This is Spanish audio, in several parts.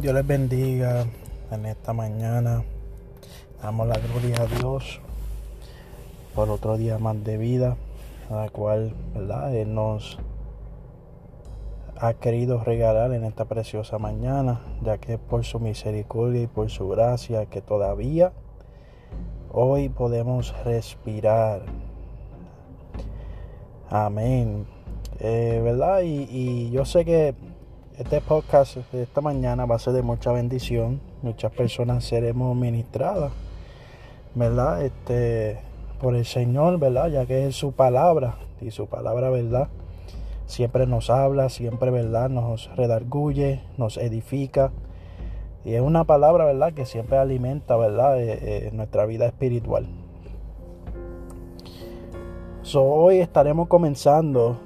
Dios les bendiga en esta mañana. Damos la gloria a Dios por otro día más de vida, la cual ¿verdad? Él nos ha querido regalar en esta preciosa mañana, ya que es por su misericordia y por su gracia que todavía hoy podemos respirar. Amén. Eh, ¿Verdad? Y yo sé que este podcast de esta mañana va a ser de mucha bendición. Muchas personas seremos ministradas, ¿verdad? Este, por el Señor, ¿verdad? Ya que es su palabra y su palabra, ¿verdad? Siempre nos habla, siempre, ¿verdad? Nos redarguye, nos edifica. Y es una palabra, ¿verdad? Que siempre alimenta, ¿verdad? Eh, eh, nuestra vida espiritual. Hoy estaremos comenzando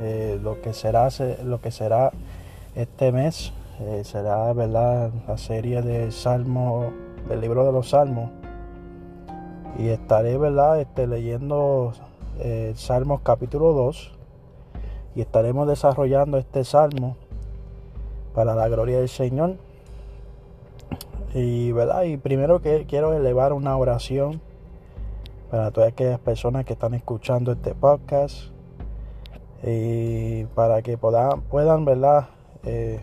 eh, lo que será lo que será este mes eh, será verdad la serie de Salmos del libro de los Salmos. Y estaré verdad este, leyendo eh, Salmos capítulo 2 y estaremos desarrollando este salmo para la gloria del Señor. Y verdad y primero que quiero elevar una oración para todas aquellas personas que están escuchando este podcast y para que puedan, puedan verdad eh,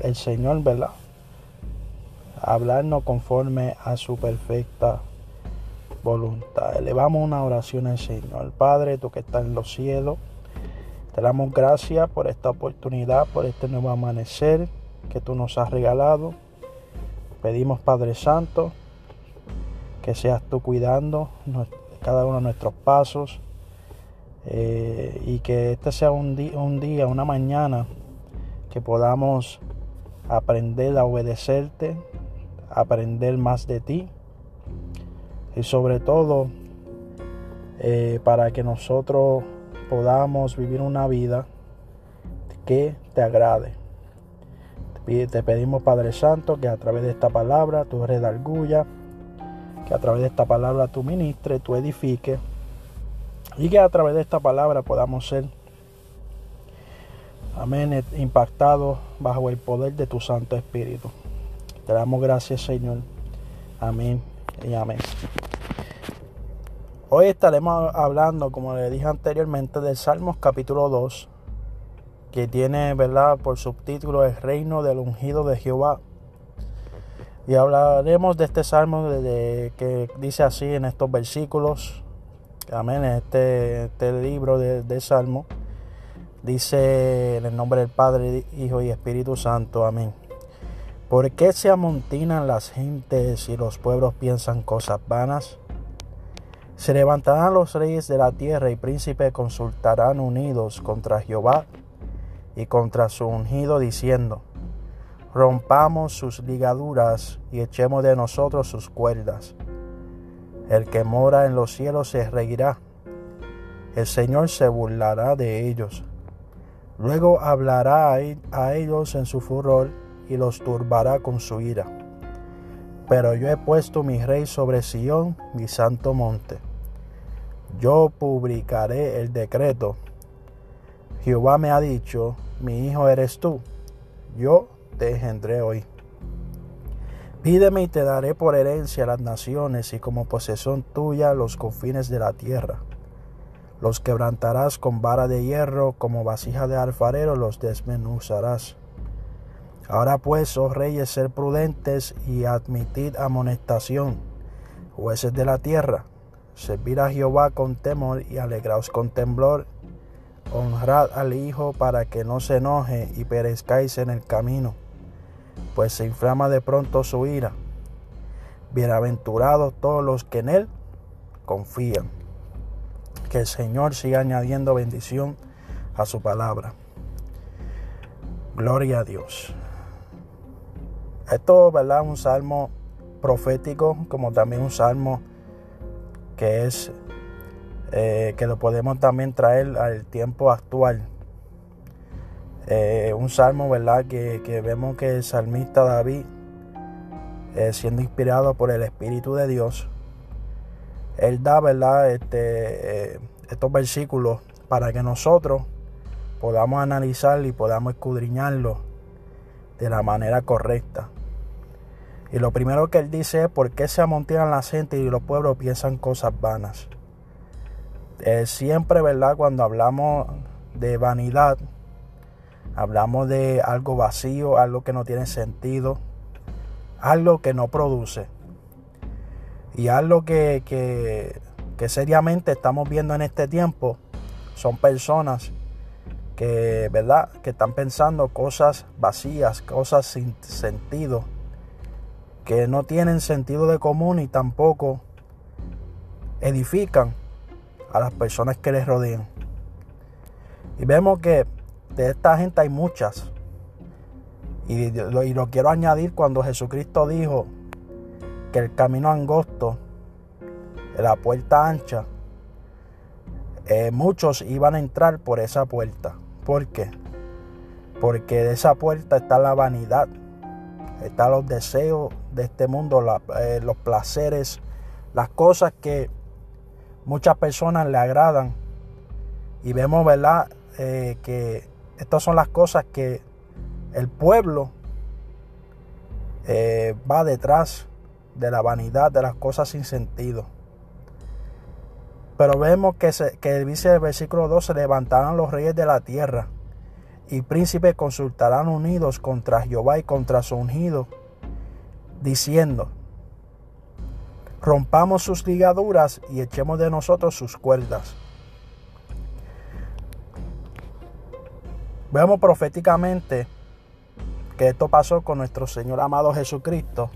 el Señor, ¿verdad? Hablarnos conforme a su perfecta voluntad. Elevamos una oración al Señor. Padre, tú que estás en los cielos, te damos gracias por esta oportunidad, por este nuevo amanecer que tú nos has regalado. Pedimos, Padre Santo, que seas tú cuidando cada uno de nuestros pasos eh, y que este sea un, un día, una mañana que podamos aprender a obedecerte, aprender más de ti y sobre todo eh, para que nosotros podamos vivir una vida que te agrade. Te pedimos Padre Santo que a través de esta palabra tú redarguya, que a través de esta palabra tú ministres, tú edifiques y que a través de esta palabra podamos ser Amén. Impactado bajo el poder de tu Santo Espíritu. Te damos gracias, Señor. Amén y amén. Hoy estaremos hablando, como le dije anteriormente, del Salmos capítulo 2, que tiene, ¿verdad?, por subtítulo El reino del ungido de Jehová. Y hablaremos de este salmo de, que dice así en estos versículos. Amén, este, este libro de, de Salmo. Dice en el nombre del Padre, Hijo y Espíritu Santo. Amén. ¿Por qué se amontinan las gentes y los pueblos piensan cosas vanas? Se levantarán los reyes de la tierra y príncipes consultarán unidos contra Jehová y contra su ungido, diciendo, rompamos sus ligaduras y echemos de nosotros sus cuerdas. El que mora en los cielos se reirá, el Señor se burlará de ellos. Luego hablará a ellos en su furor y los turbará con su ira. Pero yo he puesto mi rey sobre Sión, mi santo monte. Yo publicaré el decreto. Jehová me ha dicho, mi hijo eres tú. Yo te engendré hoy. Pídeme y te daré por herencia las naciones y como posesión tuya los confines de la tierra. Los quebrantarás con vara de hierro, como vasija de alfarero los desmenuzarás. Ahora pues, oh reyes, ser prudentes y admitid amonestación, jueces de la tierra, servir a Jehová con temor y alegraos con temblor, honrad al Hijo para que no se enoje y perezcáis en el camino, pues se inflama de pronto su ira. Bienaventurados todos los que en él confían. Que el Señor siga añadiendo bendición a su palabra. Gloria a Dios. Esto, ¿verdad? Un salmo profético, como también un salmo que es eh, que lo podemos también traer al tiempo actual. Eh, un salmo, ¿verdad? Que, vemos que el salmista David, eh, siendo inspirado por el Espíritu de Dios, él da, ¿verdad? Este, eh, estos versículos para que nosotros podamos analizar y podamos escudriñarlo de la manera correcta. Y lo primero que él dice es por qué se amontonan la gente y los pueblos piensan cosas vanas. Eh, siempre, ¿verdad? Cuando hablamos de vanidad, hablamos de algo vacío, algo que no tiene sentido, algo que no produce. Y algo que, que, seriamente estamos viendo en este tiempo son personas que, ¿verdad? Que están pensando cosas vacías, cosas sin sentido, que no tienen sentido de común y tampoco edifican a las personas que les rodean. Y vemos que de esta gente hay muchas. Y lo, y lo quiero añadir cuando Jesucristo dijo que el camino angosto, la puerta ancha, eh, muchos iban a entrar por esa puerta. ¿Por qué? Porque de esa puerta está la vanidad, están los deseos de este mundo, eh, los placeres, las cosas que muchas personas le agradan. Y vemos, ¿verdad? Eh, que estas son las cosas que el pueblo va detrás de la vanidad, de las cosas sin sentido. Pero vemos que, se, que dice el versículo 2, se levantarán los reyes de la tierra y príncipes consultarán unidos contra Jehová y contra su ungido, diciendo, rompamos sus ligaduras y echemos de nosotros sus cuerdas. Vemos proféticamente que esto pasó con nuestro Señor amado Jesucristo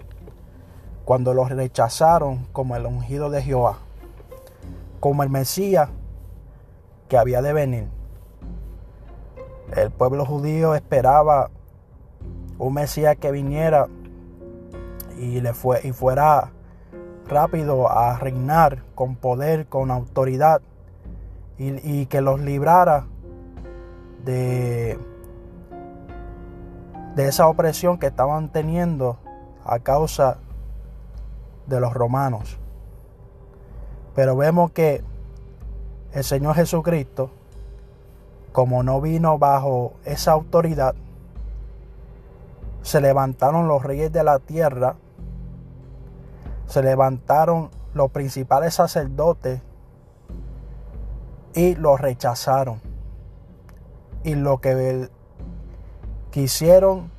cuando los rechazaron como el ungido de Jehová como el Mesías que había de venir. El pueblo judío esperaba un Mesías que viniera y, le fue, y fuera rápido a reinar con poder, con autoridad y, y que los librara de, de esa opresión que estaban teniendo a causa de los romanos. Pero vemos que el Señor Jesucristo, como no vino bajo esa autoridad, se levantaron los reyes de la tierra, se levantaron los principales sacerdotes y los rechazaron. Y lo que quisieron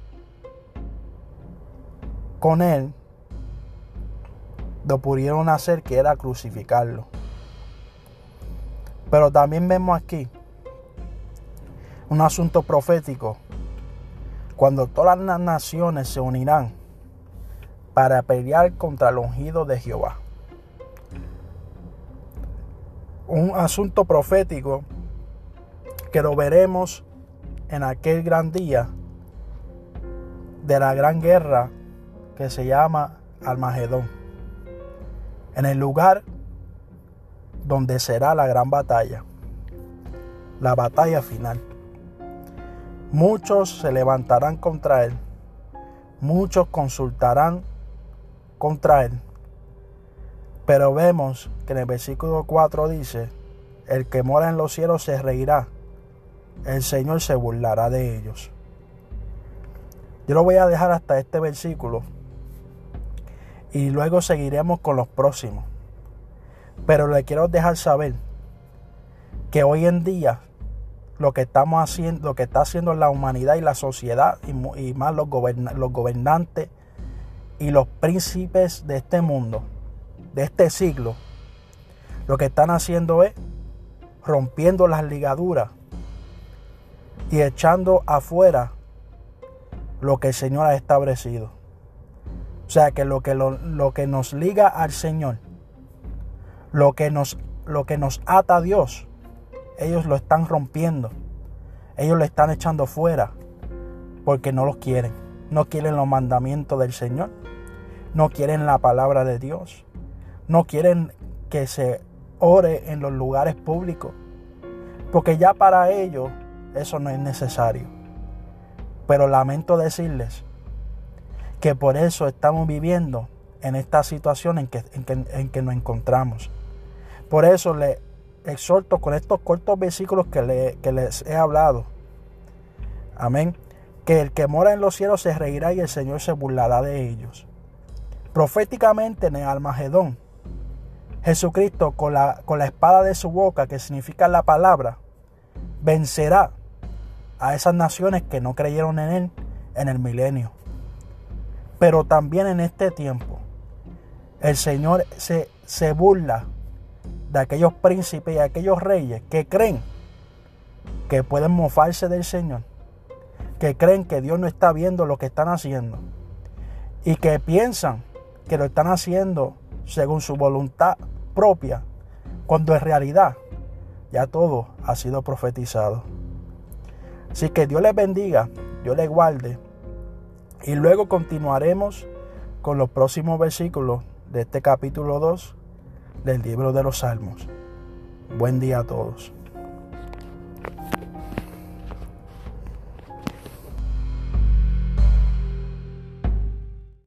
con él lo pudieron hacer que era crucificarlo. Pero también vemos aquí un asunto profético cuando todas las naciones se unirán para pelear contra el ungido de Jehová. Un asunto profético que lo veremos en aquel gran día de la gran guerra que se llama Almagedón en el lugar donde será la gran batalla, la batalla final. Muchos se levantarán contra él, muchos consultarán contra él. Pero vemos que en el versículo 4 dice, el que mora en los cielos se reirá, el Señor se burlará de ellos. Yo lo voy a dejar hasta este versículo y luego seguiremos con los próximos. Pero le quiero dejar saber que hoy en día lo que estamos haciendo, lo que está haciendo la humanidad y la sociedad y, más los, los gobernantes y los príncipes de este mundo, de este siglo, lo que están haciendo es rompiendo las ligaduras y echando afuera lo que el Señor ha establecido. O sea que lo que, lo, que nos liga al Señor, lo que, nos, lo que nos ata a Dios, ellos lo están rompiendo. Ellos lo están echando fuera porque no los quieren. No quieren los mandamientos del Señor. No quieren la palabra de Dios. No quieren que se ore en los lugares públicos. Porque ya para ellos eso no es necesario. Pero lamento decirles que por eso estamos viviendo en esta situación en que, en que, nos encontramos. Por eso le exhorto con estos cortos versículos que, le, que les he hablado. Amén. Que el que mora en los cielos se reirá y el Señor se burlará de ellos. Proféticamente en el Almagedón, Jesucristo con la, con la espada de su boca, que significa la palabra, vencerá a esas naciones que no creyeron en Él en el milenio. Pero también en este tiempo, el Señor se, se burla de aquellos príncipes y aquellos reyes que creen que pueden mofarse del Señor, que creen que Dios no está viendo lo que están haciendo y que piensan que lo están haciendo según su voluntad propia, cuando en realidad ya todo ha sido profetizado. Así que Dios les bendiga, Dios les guarde. Y luego continuaremos con los próximos versículos de este capítulo 2 del libro de los Salmos. Buen día a todos.